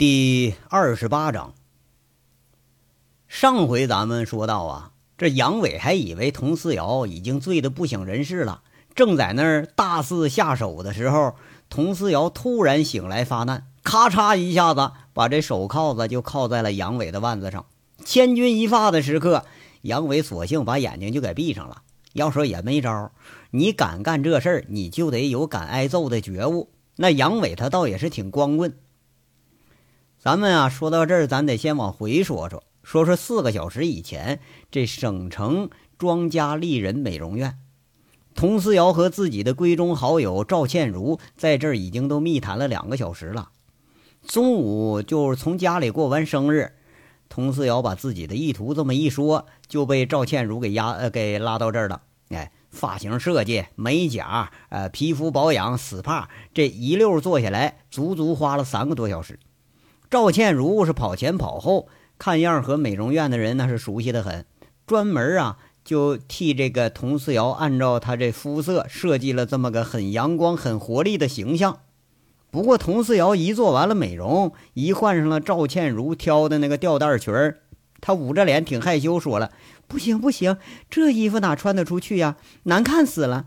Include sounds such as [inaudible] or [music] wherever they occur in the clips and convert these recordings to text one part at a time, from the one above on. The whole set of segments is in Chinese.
第二十八章。上回咱们说到啊，这杨伟还以为佟思瑶已经醉得不省人事了，正在那儿大肆下手的时候，佟思瑶突然醒来发难，咔嚓一下子把这手铐子就铐在了杨伟的腕子上。千钧一发的时刻，杨伟索性把眼睛就给闭上了。要说也没招，你敢干这事儿，你就得有敢挨揍的觉悟。那杨伟他倒也是挺光棍。咱们啊，说到这儿，咱得先往回说说，说说四个小时以前，这省城庄家丽人美容院，佟思瑶和自己的闺中好友赵倩如在这儿已经都密谈了两个小时了。中午就是从家里过完生日，佟思瑶把自己的意图这么一说，就被赵倩如给压呃给拉到这儿了。哎，发型设计、美甲、呃皮肤保养、SPA，这一溜做下来，足足花了三个多小时。赵倩如是跑前跑后，看样和美容院的人那是熟悉的很，专门啊就替这个佟思瑶按照她这肤色设计了这么个很阳光、很活力的形象。不过佟思瑶一做完了美容，一换上了赵倩如挑的那个吊带裙儿，她捂着脸挺害羞，说了：“不行不行，这衣服哪穿得出去呀？难看死了。”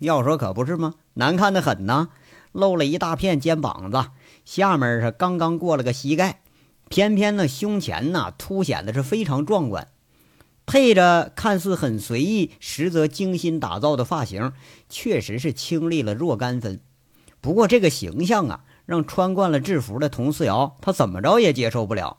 要说可不是吗？难看的很呐，露了一大片肩膀子。下面是刚刚过了个膝盖，偏偏呢胸前呢凸显的是非常壮观，配着看似很随意，实则精心打造的发型，确实是清丽了若干分。不过这个形象啊，让穿惯了制服的佟思瑶，她怎么着也接受不了。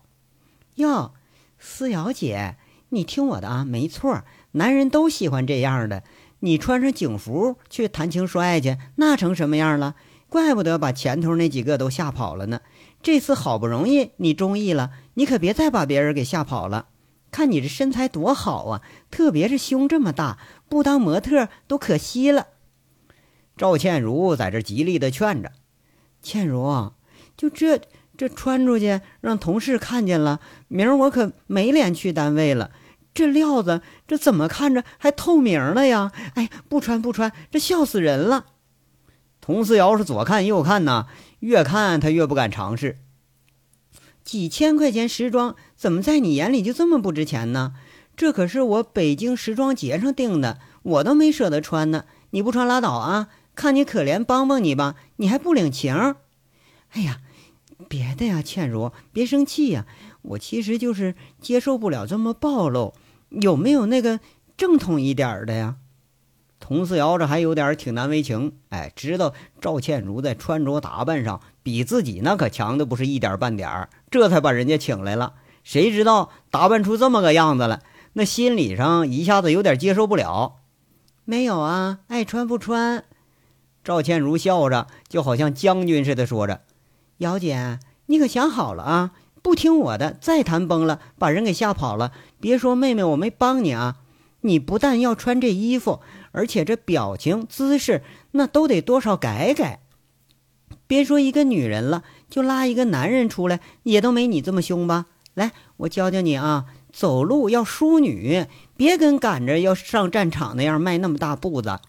哟，思瑶姐，你听我的啊，没错，男人都喜欢这样的。你穿上警服去谈情说爱去，那成什么样了？怪不得把前头那几个都吓跑了呢。这次好不容易你中意了，你可别再把别人给吓跑了。看你这身材多好啊，特别是胸这么大，不当模特都可惜了。赵倩如在这极力的劝着：“倩如，就这这穿出去让同事看见了，明儿我可没脸去单位了。这料子这怎么看着还透明了呀？哎，不穿不穿，这笑死人了。”佟思瑶是左看右看呐，越看他越不敢尝试。几千块钱时装，怎么在你眼里就这么不值钱呢？这可是我北京时装节上订的，我都没舍得穿呢。你不穿拉倒啊！看你可怜，帮帮你吧。你还不领情？哎呀，别的呀，倩如，别生气呀。我其实就是接受不了这么暴露，有没有那个正统一点的呀？佟四瑶这还有点挺难为情，哎，知道赵倩如在穿着打扮上比自己那可强的不是一点半点，这才把人家请来了。谁知道打扮出这么个样子来，那心理上一下子有点接受不了。没有啊，爱穿不穿。赵倩如笑着，就好像将军似的说着：“瑶姐，你可想好了啊？不听我的，再谈崩了，把人给吓跑了，别说妹妹我没帮你啊！你不但要穿这衣服。”而且这表情姿势那都得多少改改，别说一个女人了，就拉一个男人出来也都没你这么凶吧？来，我教教你啊，走路要淑女，别跟赶着要上战场那样迈那么大步子。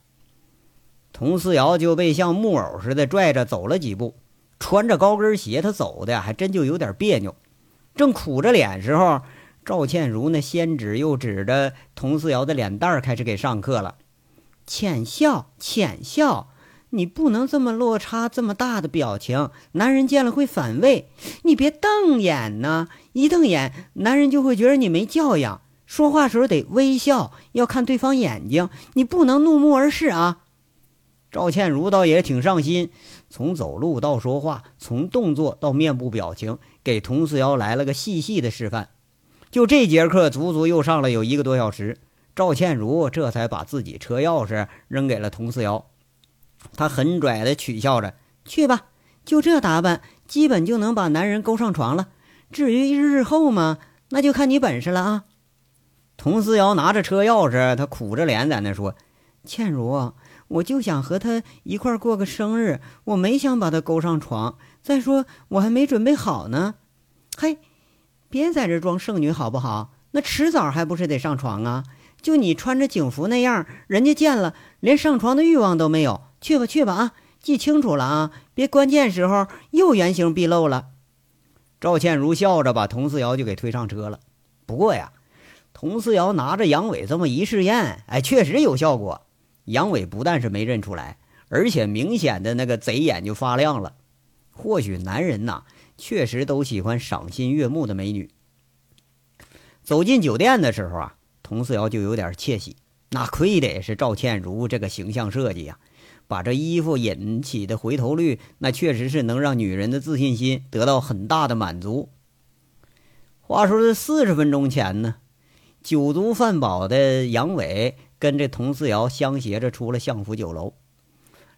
佟思瑶就被像木偶似的拽着走了几步，穿着高跟鞋，他走的还真就有点别扭。正苦着脸时候，赵倩如那先指又指着佟思瑶的脸蛋儿开始给上课了。浅笑，浅笑，你不能这么落差这么大的表情，男人见了会反胃。你别瞪眼呐，一瞪眼，男人就会觉得你没教养。说话时候得微笑，要看对方眼睛，你不能怒目而视啊。赵倩如倒也挺上心，从走路到说话，从动作到面部表情，给佟思瑶来了个细细的示范。就这节课，足足又上了有一个多小时。赵倩如这才把自己车钥匙扔给了佟思瑶，她很拽的取笑着：“去吧，就这打扮，基本就能把男人勾上床了。至于日后嘛，那就看你本事了啊。”佟思瑶拿着车钥匙，他苦着脸在那说：“倩如，我就想和他一块过个生日，我没想把他勾上床。再说我还没准备好呢。嘿，别在这装剩女好不好？那迟早还不是得上床啊。”就你穿着警服那样，人家见了连上床的欲望都没有。去吧，去吧啊！记清楚了啊，别关键时候又原形毕露了。赵倩如笑着把佟思瑶就给推上车了。不过呀，佟思瑶拿着杨伟这么一试验，哎，确实有效果。杨伟不但是没认出来，而且明显的那个贼眼就发亮了。或许男人呐，确实都喜欢赏心悦目的美女。走进酒店的时候啊，佟四瑶就有点窃喜。那亏得是赵倩如这个形象设计呀，把这衣服引起的回头率，那确实是能让女人的自信心得到很大的满足。话说这四十分钟前呢，酒足饭饱的杨伟跟这佟四瑶相携着出了相府酒楼，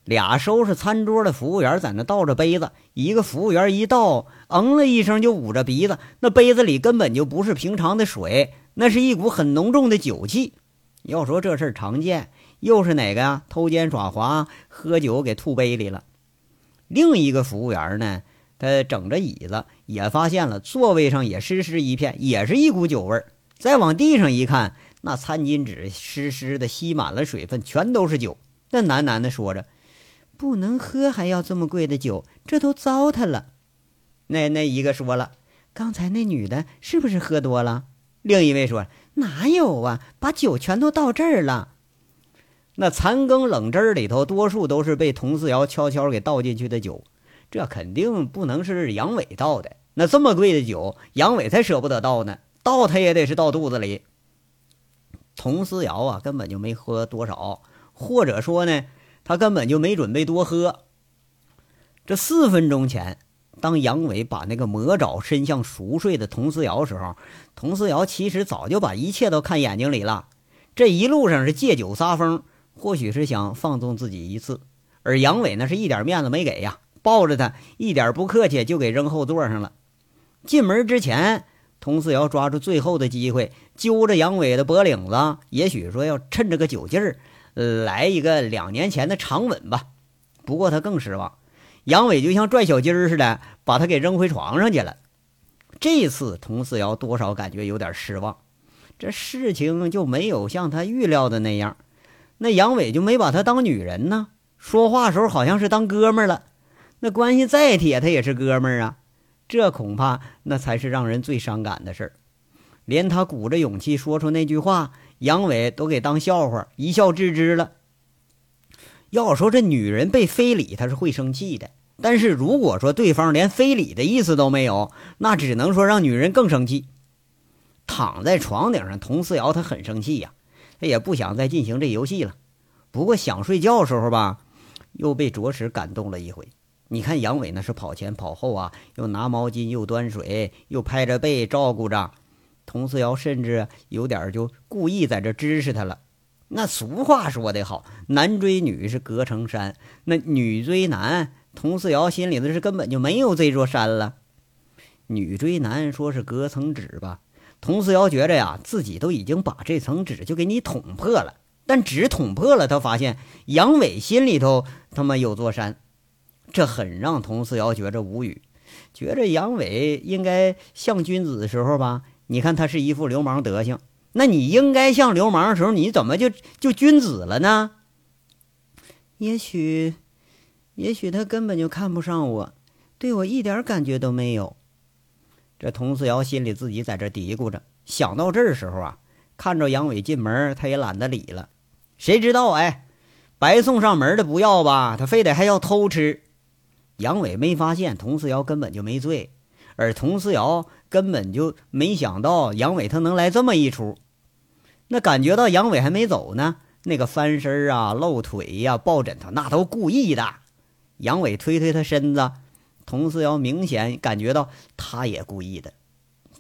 俩收拾餐桌的服务员在那倒着杯子，一个服务员一倒，嗯了一声就捂着鼻子，那杯子里根本就不是平常的水，那是一股很浓重的酒气。要说这事儿常见，又是哪个呀？偷奸耍滑，喝酒给吐杯里了。另一个服务员呢，他整着椅子，也发现了座位上也湿湿一片，也是一股酒味儿。再往地上一看，那餐巾纸湿湿的，吸满了水分，全都是酒。那喃喃的说着：“不能喝，还要这么贵的酒，这都糟蹋了。”那那一个说了：“刚才那女的是不是喝多了？”另一位说。哪有啊！把酒全都倒这儿了。那残羹冷汁儿里头，多数都是被佟四瑶悄悄给倒进去的酒，这肯定不能是杨伟倒的。那这么贵的酒，杨伟才舍不得倒呢，倒他也得是倒肚子里。佟思瑶啊，根本就没喝多少，或者说呢，他根本就没准备多喝。这四分钟前。当杨伟把那个魔爪伸向熟睡的佟思瑶时候，佟思瑶其实早就把一切都看眼睛里了。这一路上是借酒撒疯，或许是想放纵自己一次。而杨伟那是一点面子没给呀，抱着他一点不客气就给扔后座上了。进门之前，佟思瑶抓住最后的机会，揪着杨伟的脖领子，也许说要趁着个酒劲儿，来一个两年前的长吻吧。不过他更失望。杨伟就像拽小鸡儿似的，把他给扔回床上去了。这次佟四瑶多少感觉有点失望，这事情就没有像他预料的那样。那杨伟就没把他当女人呢，说话时候好像是当哥们儿了。那关系再铁，他也是哥们儿啊。这恐怕那才是让人最伤感的事儿。连他鼓着勇气说出那句话，杨伟都给当笑话，一笑置之了。要说这女人被非礼，她是会生气的。但是如果说对方连非礼的意思都没有，那只能说让女人更生气。躺在床顶上，佟思瑶她很生气呀，她也不想再进行这游戏了。不过想睡觉的时候吧，又被着实感动了一回。你看杨伟那是跑前跑后啊，又拿毛巾，又端水，又拍着背照顾着佟思瑶，甚至有点就故意在这支持他了。那俗话说得好，男追女是隔层山，那女追男。佟四瑶心里的是根本就没有这座山了。女追男说是隔层纸吧，佟四瑶觉着呀，自己都已经把这层纸就给你捅破了。但纸捅破了，他发现杨伟心里头他妈有座山，这很让佟四瑶觉着无语。觉着杨伟应该像君子的时候吧，你看他是一副流氓德行，那你应该像流氓的时候，你怎么就就君子了呢？也许。也许他根本就看不上我，对我一点感觉都没有。这佟四瑶心里自己在这嘀咕着，想到这时候啊，看着杨伟进门，他也懒得理了。谁知道哎，白送上门的不要吧，他非得还要偷吃。杨伟没发现佟四瑶根本就没醉，而佟四瑶根本就没想到杨伟他能来这么一出。那感觉到杨伟还没走呢，那个翻身啊、露腿呀、抱枕头，那都故意的。杨伟推推他身子，佟思瑶明显感觉到他也故意的。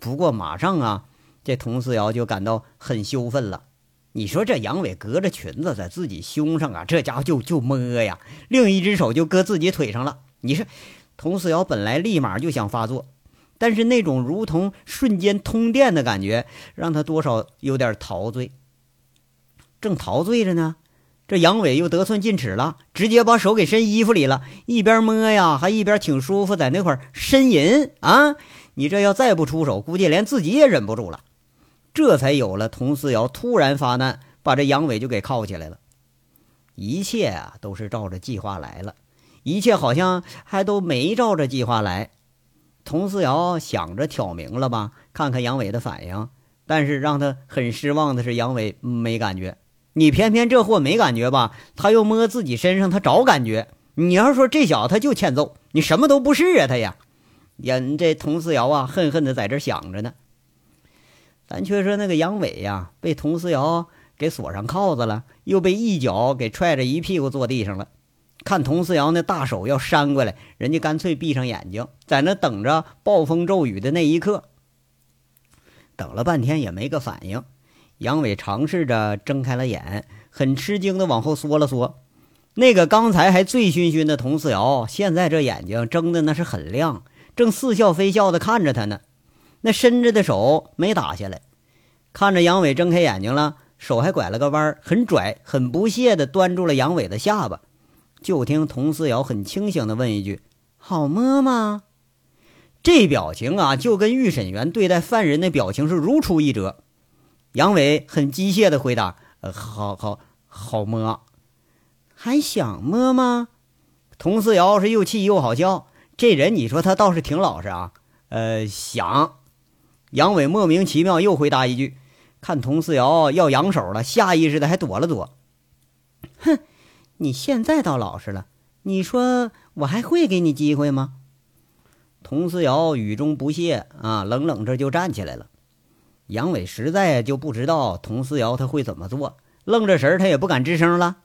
不过马上啊，这佟思瑶就感到很羞愤了。你说这杨伟隔着裙子在自己胸上啊，这家伙就就摸呀，另一只手就搁自己腿上了。你说，佟思瑶本来立马就想发作，但是那种如同瞬间通电的感觉，让他多少有点陶醉。正陶醉着呢。这杨伟又得寸进尺了，直接把手给伸衣服里了，一边摸呀，还一边挺舒服，在那块呻吟啊！你这要再不出手，估计连自己也忍不住了。这才有了佟思瑶突然发难，把这杨伟就给铐起来了。一切啊，都是照着计划来了，一切好像还都没照着计划来。佟思瑶想着挑明了吧，看看杨伟的反应。但是让他很失望的是，杨伟没感觉。你偏偏这货没感觉吧？他又摸自己身上，他找感觉。你要说这小子他就欠揍，你什么都不是啊，他呀。人这佟思瑶啊，恨恨的在这想着呢。咱却说那个杨伟呀，被佟思瑶给锁上铐子了，又被一脚给踹着一屁股坐地上了。看佟思瑶那大手要扇过来，人家干脆闭上眼睛，在那等着暴风骤雨的那一刻。等了半天也没个反应，杨伟尝试着睁开了眼，很吃惊的往后缩了缩。那个刚才还醉醺醺的佟思瑶，现在这眼睛睁的那是很亮，正似笑非笑的看着他呢。那伸着的手没打下来，看着杨伟睁开眼睛了，手还拐了个弯，很拽、很不屑的端住了杨伟的下巴。就听佟思瑶很清醒的问一句：“好摸吗？”这表情啊，就跟预审员对待犯人的表情是如出一辙。杨伟很机械的回答：“呃，好好好摸，还想摸吗？”佟思瑶是又气又好笑。这人你说他倒是挺老实啊。呃，想。杨伟莫名其妙又回答一句，看佟思瑶要扬手了，下意识的还躲了躲。哼。你现在倒老实了，你说我还会给你机会吗？佟思瑶语中不屑啊，冷冷这就站起来了。杨伟实在就不知道佟思瑶他会怎么做，愣着神儿，他也不敢吱声了。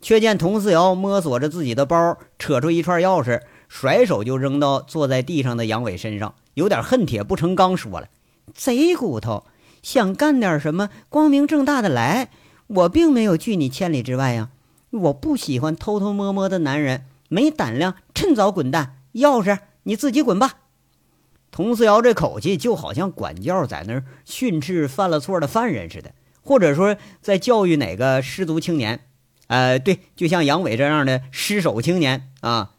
却见佟思瑶摸索着自己的包，扯出一串钥匙，甩手就扔到坐在地上的杨伟身上，有点恨铁不成钢，说了：“贼骨头，想干点什么，光明正大的来，我并没有拒你千里之外呀。”我不喜欢偷偷摸摸的男人，没胆量趁早滚蛋。钥匙你自己滚吧。佟思瑶这口气就好像管教在那儿训斥犯了错的犯人似的，或者说在教育哪个失足青年。呃，对，就像杨伟这样的失手青年啊，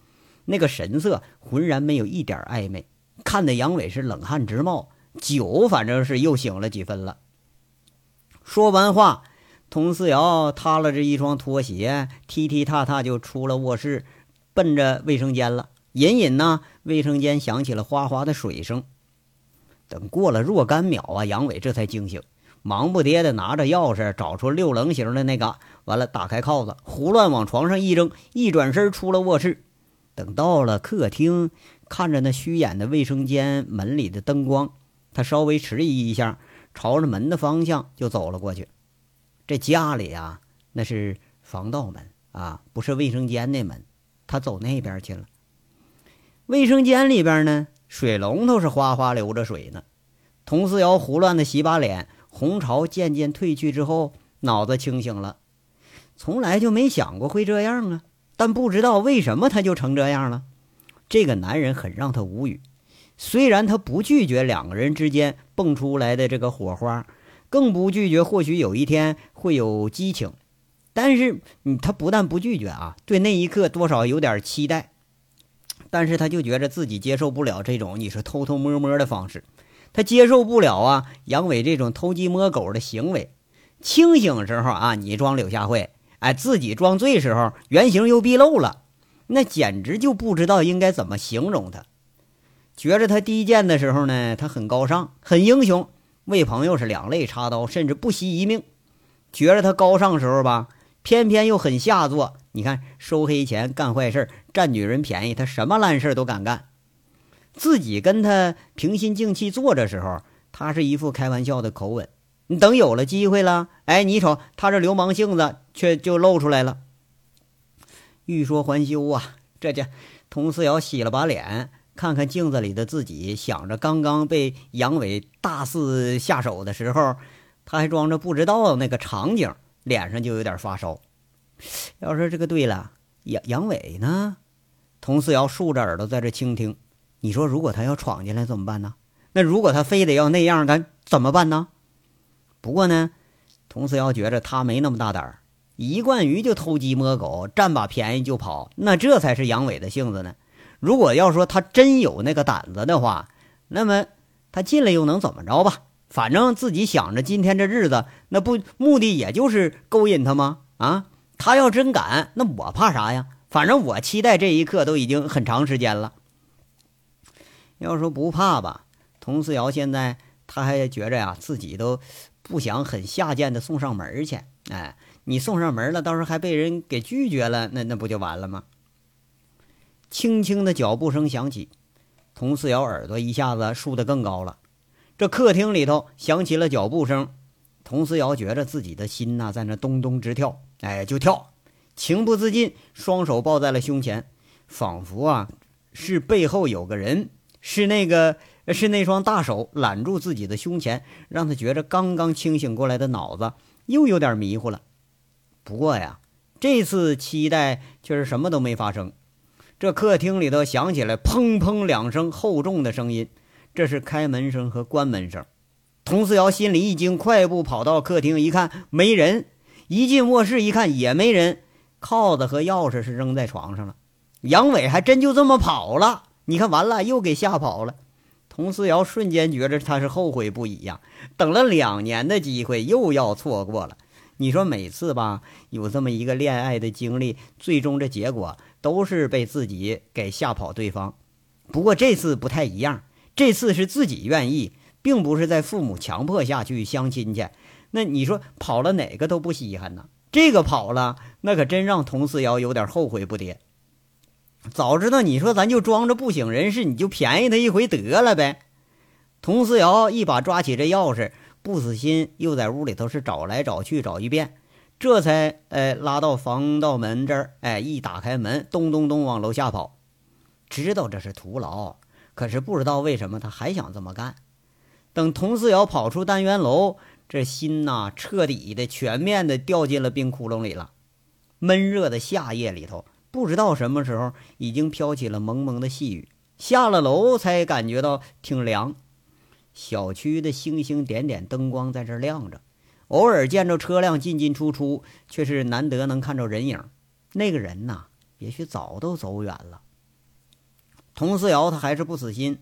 那个神色浑然没有一点暧昧，看得杨伟是冷汗直冒，酒反正是又醒了几分了。说完话。佟四瑶踏了这一双拖鞋，踢踢踏踏就出了卧室，奔着卫生间了。隐隐呢，卫生间响起了哗哗的水声。等过了若干秒啊，杨伟这才惊醒，忙不迭的拿着钥匙找出六棱形的那个，完了打开铐子，胡乱往床上一扔，一转身出了卧室。等到了客厅，看着那虚掩的卫生间门里的灯光，他稍微迟疑一下，朝着门的方向就走了过去。这家里啊，那是防盗门啊，不是卫生间的门。他走那边去了。卫生间里边呢，水龙头是哗哗流着水呢。佟思瑶胡乱的洗把脸，红潮渐渐褪去之后，脑子清醒了。从来就没想过会这样啊，但不知道为什么他就成这样了。这个男人很让他无语。虽然他不拒绝两个人之间蹦出来的这个火花。更不拒绝，或许有一天会有激情，但是，你，他不但不拒绝啊，对那一刻多少有点期待，但是他就觉着自己接受不了这种你说偷偷摸摸的方式，他接受不了啊，杨伟这种偷鸡摸狗的行为。清醒时候啊，你装柳下惠，哎，自己装醉时候原形又毕露了，那简直就不知道应该怎么形容他。觉着他低贱的时候呢，他很高尚，很英雄。为朋友是两肋插刀，甚至不惜一命。觉着他高尚时候吧，偏偏又很下作。你看，收黑钱、干坏事、占女人便宜，他什么烂事都敢干。自己跟他平心静气坐着时候，他是一副开玩笑的口吻。你等有了机会了，哎，你瞅他这流氓性子却就露出来了。欲说还休啊，这家佟思瑶洗了把脸。看看镜子里的自己，想着刚刚被杨伟大肆下手的时候，他还装着不知道那个场景，脸上就有点发烧。要说这个对了，杨杨伟呢？佟思瑶竖着耳朵在这倾听。你说，如果他要闯进来怎么办呢？那如果他非得要那样，咱怎么办呢？不过呢，佟思瑶觉着他没那么大胆儿，一惯于就偷鸡摸狗，占把便宜就跑，那这才是杨伟的性子呢。如果要说他真有那个胆子的话，那么他进来又能怎么着吧？反正自己想着今天这日子，那不目的也就是勾引他吗？啊，他要真敢，那我怕啥呀？反正我期待这一刻都已经很长时间了。要说不怕吧，佟思瑶现在他还觉着呀，自己都不想很下贱的送上门去。哎，你送上门了，到时候还被人给拒绝了，那那不就完了吗？轻轻的脚步声响起，佟思瑶耳朵一下子竖得更高了。这客厅里头响起了脚步声，佟思瑶觉着自己的心呐在那咚咚直跳，哎，就跳，情不自禁，双手抱在了胸前，仿佛啊是背后有个人，是那个是那双大手揽住自己的胸前，让他觉着刚刚清醒过来的脑子又有点迷糊了。不过呀，这次期待却是什么都没发生。这客厅里头响起来砰砰两声厚重的声音，这是开门声和关门声。佟思瑶心里一惊，快步跑到客厅一看，没人；一进卧室一看，也没人。铐子和钥匙是扔在床上了。杨伟还真就这么跑了。你看，完了，又给吓跑了。佟思瑶瞬间觉着他是后悔不已呀，等了两年的机会又要错过了。你说每次吧，有这么一个恋爱的经历，最终这结果。都是被自己给吓跑对方，不过这次不太一样，这次是自己愿意，并不是在父母强迫下去相亲去。那你说跑了哪个都不稀罕呢？这个跑了，那可真让佟思瑶有点后悔不迭。早知道你说咱就装着不省人事，你就便宜他一回得了呗。佟思瑶一把抓起这钥匙，不死心又在屋里头是找来找去找一遍。这才哎拉到防盗门这儿，哎一打开门，咚咚咚往楼下跑，知道这是徒劳，可是不知道为什么他还想这么干。等佟思瑶跑出单元楼，这心呐彻底的、全面的掉进了冰窟窿里了。闷热的夏夜里头，不知道什么时候已经飘起了蒙蒙的细雨。下了楼才感觉到挺凉。小区的星星点点灯光在这亮着。偶尔见着车辆进进出出，却是难得能看着人影。那个人呐，也许早都走远了。佟思瑶他还是不死心，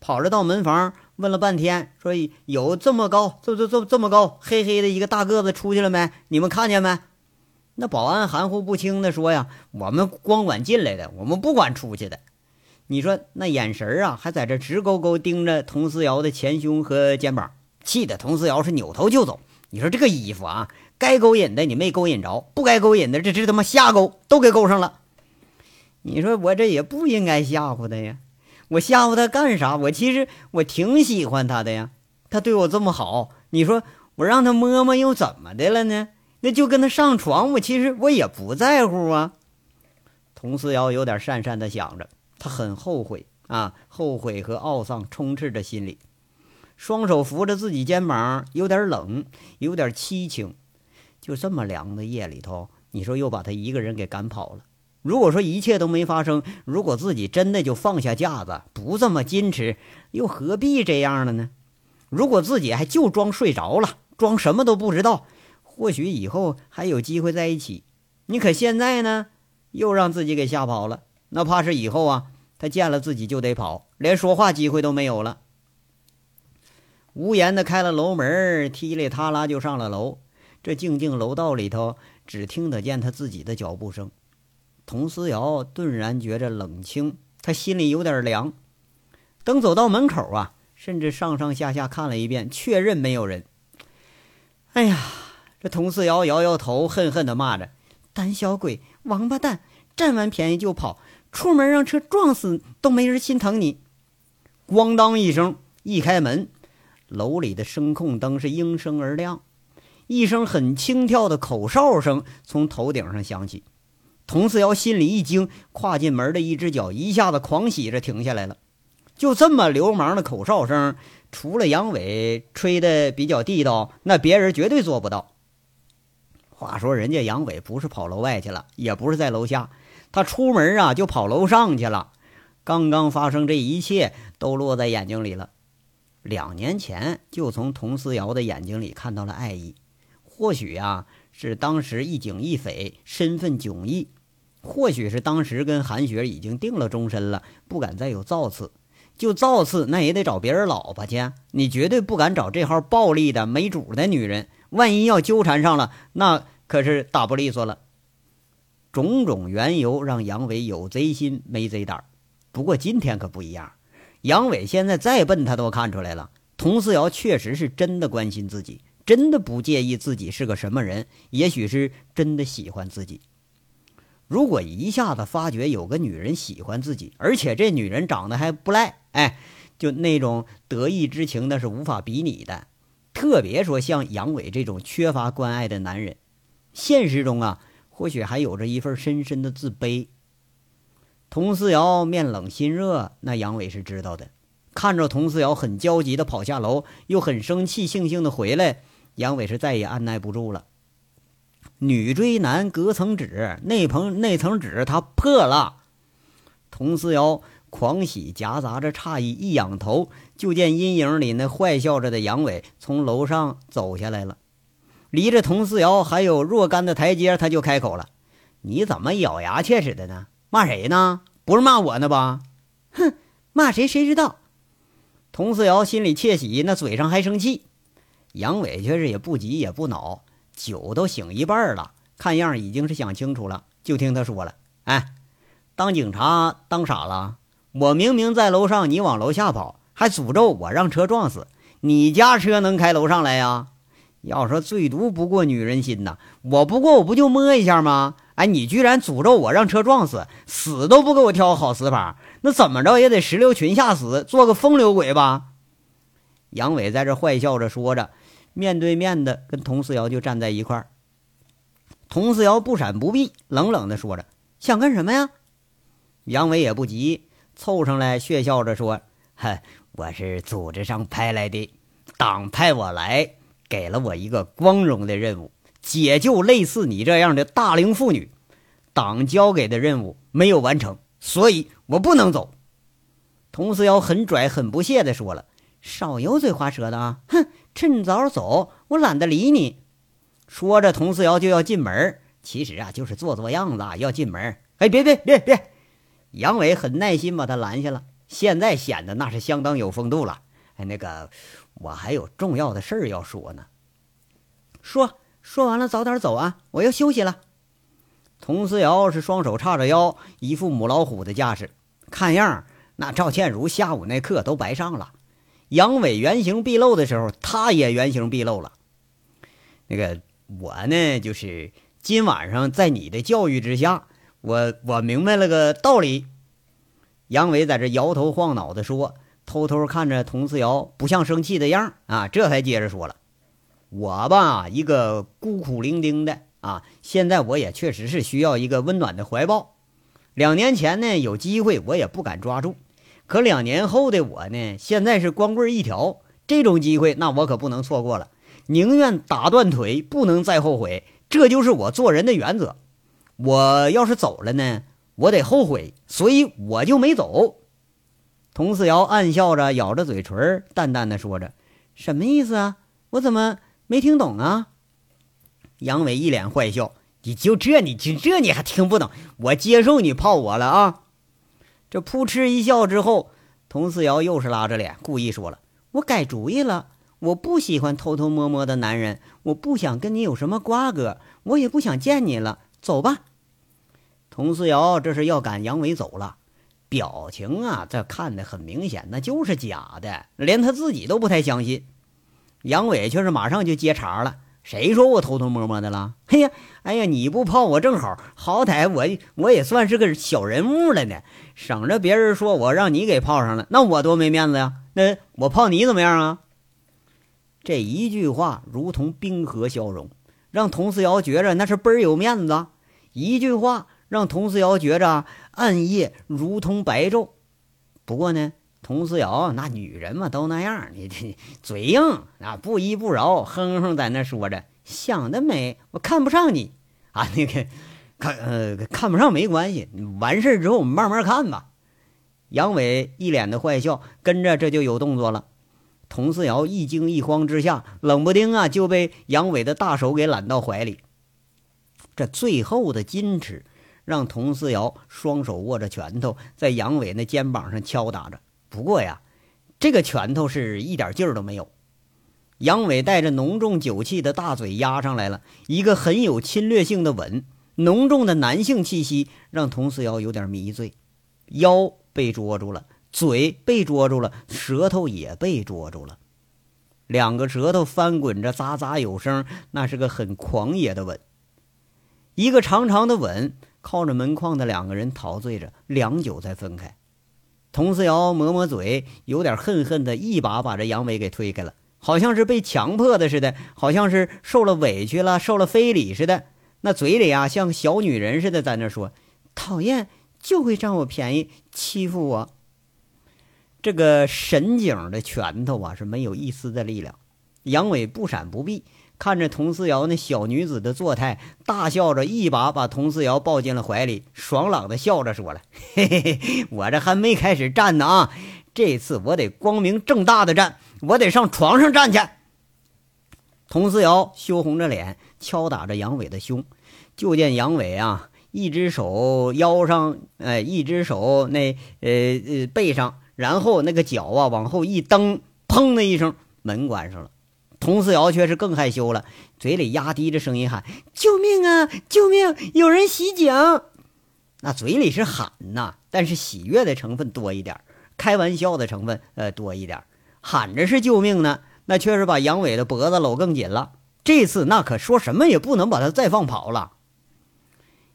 跑着到门房问了半天，说有这么高，这这这这么高，黑黑的一个大个子出去了没？你们看见没？那保安含糊不清的说呀：“我们光管进来的，我们不管出去的。”你说那眼神啊，还在这直勾勾盯着佟思瑶的前胸和肩膀，气得佟思瑶是扭头就走。你说这个衣服啊，该勾引的你没勾引着，不该勾引的这这他妈瞎勾都给勾上了。你说我这也不应该吓唬他呀，我吓唬他干啥？我其实我挺喜欢他的呀，他对我这么好，你说我让他摸摸又怎么的了呢？那就跟他上床，我其实我也不在乎啊。佟思瑶有点讪讪的想着，他很后悔啊，后悔和懊丧充斥着心里。双手扶着自己肩膀，有点冷，有点凄清。就这么凉的夜里头，你说又把他一个人给赶跑了。如果说一切都没发生，如果自己真的就放下架子，不这么矜持，又何必这样了呢？如果自己还就装睡着了，装什么都不知道，或许以后还有机会在一起。你可现在呢，又让自己给吓跑了。那怕是以后啊，他见了自己就得跑，连说话机会都没有了。无言的开了楼门，踢里踏拉就上了楼。这静静楼道里头，只听得见他自己的脚步声。佟思瑶顿然觉着冷清，他心里有点凉。等走到门口啊，甚至上上下下看了一遍，确认没有人。哎呀，这佟思瑶摇摇头，恨恨地骂着：“胆小鬼，王八蛋，占完便宜就跑，出门让车撞死都没人心疼你。”咣当一声，一开门。楼里的声控灯是应声而亮，一声很轻佻的口哨声从头顶上响起。佟四瑶心里一惊，跨进门的一只脚一下子狂喜着停下来了。就这么流氓的口哨声，除了杨伟吹的比较地道，那别人绝对做不到。话说人家杨伟不是跑楼外去了，也不是在楼下，他出门啊就跑楼上去了。刚刚发生这一切都落在眼睛里了。两年前就从佟思瑶的眼睛里看到了爱意，或许啊是当时一警一匪，身份迥异；或许是当时跟韩雪已经定了终身了，不敢再有造次。就造次那也得找别人老婆去，你绝对不敢找这号暴力的没主的女人。万一要纠缠上了，那可是打不利索了。种种缘由让杨伟有贼心没贼胆，不过今天可不一样。杨伟现在再笨，他都看出来了。佟思瑶确实是真的关心自己，真的不介意自己是个什么人，也许是真的喜欢自己。如果一下子发觉有个女人喜欢自己，而且这女人长得还不赖，哎，就那种得意之情，那是无法比拟的。特别说像杨伟这种缺乏关爱的男人，现实中啊，或许还有着一份深深的自卑。佟思瑶面冷心热，那杨伟是知道的。看着佟思瑶很焦急的跑下楼，又很生气悻悻的回来，杨伟是再也按耐不住了。女追男隔层纸，那层那层纸它破了。佟思瑶狂喜夹杂着诧异，一仰头就见阴影里那坏笑着的杨伟从楼上走下来了。离着佟思瑶还有若干的台阶，他就开口了：“你怎么咬牙切齿的呢？骂谁呢？不是骂我呢吧？哼，骂谁谁知道。”佟思瑶心里窃喜，那嘴上还生气。杨伟却是也不急也不恼，酒都醒一半了，看样已经是想清楚了。就听他说了：“哎，当警察当傻了？我明明在楼上，你往楼下跑，还诅咒我让车撞死。你家车能开楼上来呀？要说最毒不过女人心呐，我不过我不就摸一下吗？哎，你居然诅咒我让车撞死，死都不给我挑好死法。”那怎么着也得石榴裙下死，做个风流鬼吧？杨伟在这坏笑着说着，面对面的跟佟思瑶就站在一块儿。佟思瑶不闪不避，冷冷的说着：“想干什么呀？”杨伟也不急，凑上来血笑着说：“嗨，我是组织上派来的，党派我来，给了我一个光荣的任务，解救类似你这样的大龄妇女。党交给的任务没有完成。”所以我不能走，佟思瑶很拽、很不屑的说了：“少油嘴滑舌的啊！哼，趁早走，我懒得理你。”说着，佟思瑶就要进门，其实啊，就是做做样子要进门。哎，别别别别！杨伟很耐心把他拦下了，现在显得那是相当有风度了。哎，那个，我还有重要的事儿要说呢。说说完了，早点走啊！我要休息了。佟思瑶是双手叉着腰，一副母老虎的架势，看样那赵倩如下午那课都白上了。杨伟原形毕露的时候，他也原形毕露了。那个我呢，就是今晚上在你的教育之下，我我明白了个道理。杨伟在这摇头晃脑的说，偷偷看着佟思瑶不像生气的样啊，这才接着说了：“我吧，一个孤苦伶仃的。”啊，现在我也确实是需要一个温暖的怀抱。两年前呢，有机会我也不敢抓住，可两年后的我呢，现在是光棍一条，这种机会那我可不能错过了。宁愿打断腿，不能再后悔，这就是我做人的原则。我要是走了呢，我得后悔，所以我就没走。佟思瑶暗笑着，咬着嘴唇，淡淡的说着：“什么意思啊？我怎么没听懂啊？”杨伟一脸坏笑：“你就这，你就这，你还听不懂？我接受你泡我了啊！”这扑哧一笑之后，佟思瑶又是拉着脸，故意说了：“我改主意了，我不喜欢偷偷摸摸的男人，我不想跟你有什么瓜葛，我也不想见你了。走吧。”佟思瑶这是要赶杨伟走了，表情啊，这看的很明显，那就是假的，连他自己都不太相信。杨伟却是马上就接茬了。谁说我偷偷摸摸的了？哎呀，哎呀，你不泡我正好，好歹我我也算是个小人物了呢，省着别人说我让你给泡上了，那我多没面子呀！那我泡你怎么样啊？这一句话如同冰河消融，让佟思瑶觉着那是倍儿有面子。一句话让佟思瑶觉着暗夜如同白昼。不过呢。佟思瑶那女人嘛都那样，你这嘴硬啊，不依不饶，哼哼在那说着，想得美，我看不上你啊，那个看呃看不上没关系，完事之后我们慢慢看吧。杨伟一脸的坏笑，跟着这就有动作了。佟思瑶一惊一慌之下，冷不丁啊就被杨伟的大手给揽到怀里。这最后的矜持，让佟思瑶双手握着拳头，在杨伟那肩膀上敲打着。不过呀，这个拳头是一点劲儿都没有。杨伟带着浓重酒气的大嘴压上来了，一个很有侵略性的吻，浓重的男性气息让佟思瑶有点迷醉，腰被捉住了，嘴被捉住了，舌头也被捉住了，两个舌头翻滚着，喳喳有声，那是个很狂野的吻。一个长长的吻，靠着门框的两个人陶醉着，良久才分开。佟思瑶抹抹嘴，有点恨恨的，一把把这杨伟给推开了，好像是被强迫的似的，好像是受了委屈了，受了非礼似的。那嘴里啊，像小女人似的在那说：“讨厌，就会占我便宜，欺负我。”这个神警的拳头啊，是没有一丝的力量。杨伟不闪不避。看着佟思瑶那小女子的作态，大笑着一把把佟思瑶抱进了怀里，爽朗的笑着说了：“ [laughs] 嘿嘿嘿，我这还没开始站呢啊！这次我得光明正大的站，我得上床上站去。”佟思瑶羞红着脸，敲打着杨伟的胸。就见杨伟啊，一只手腰上，哎，一只手那呃呃背上，然后那个脚啊往后一蹬，砰的一声，门关上了。佟思瑶却是更害羞了，嘴里压低着声音喊：“救命啊！救命！有人袭警！”那嘴里是喊呐，但是喜悦的成分多一点，开玩笑的成分呃多一点。喊着是救命呢，那却是把杨伟的脖子搂更紧了。这次那可说什么也不能把他再放跑了。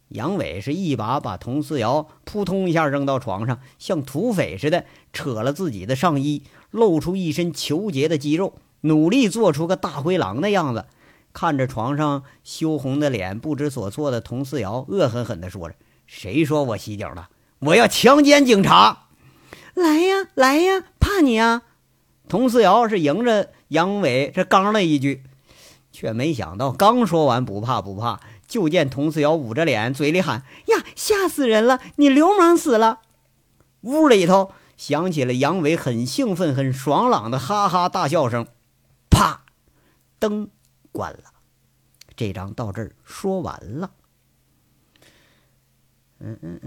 杨伟是一把把佟思瑶扑通一下扔到床上，像土匪似的扯了自己的上衣，露出一身虬结的肌肉。努力做出个大灰狼的样子，看着床上羞红的脸、不知所措的佟四瑶，恶狠狠地说着：“谁说我洗脚了？我要强奸警察！来呀，来呀，怕你啊！”佟四瑶是迎着杨伟这刚了一句，却没想到刚说完不怕不怕，就见佟四瑶捂着脸，嘴里喊：“呀，吓死人了！你流氓死了！”屋里头响起了杨伟很兴奋、很爽朗的哈哈大笑声。灯关了。这章到这儿说完了。嗯嗯嗯。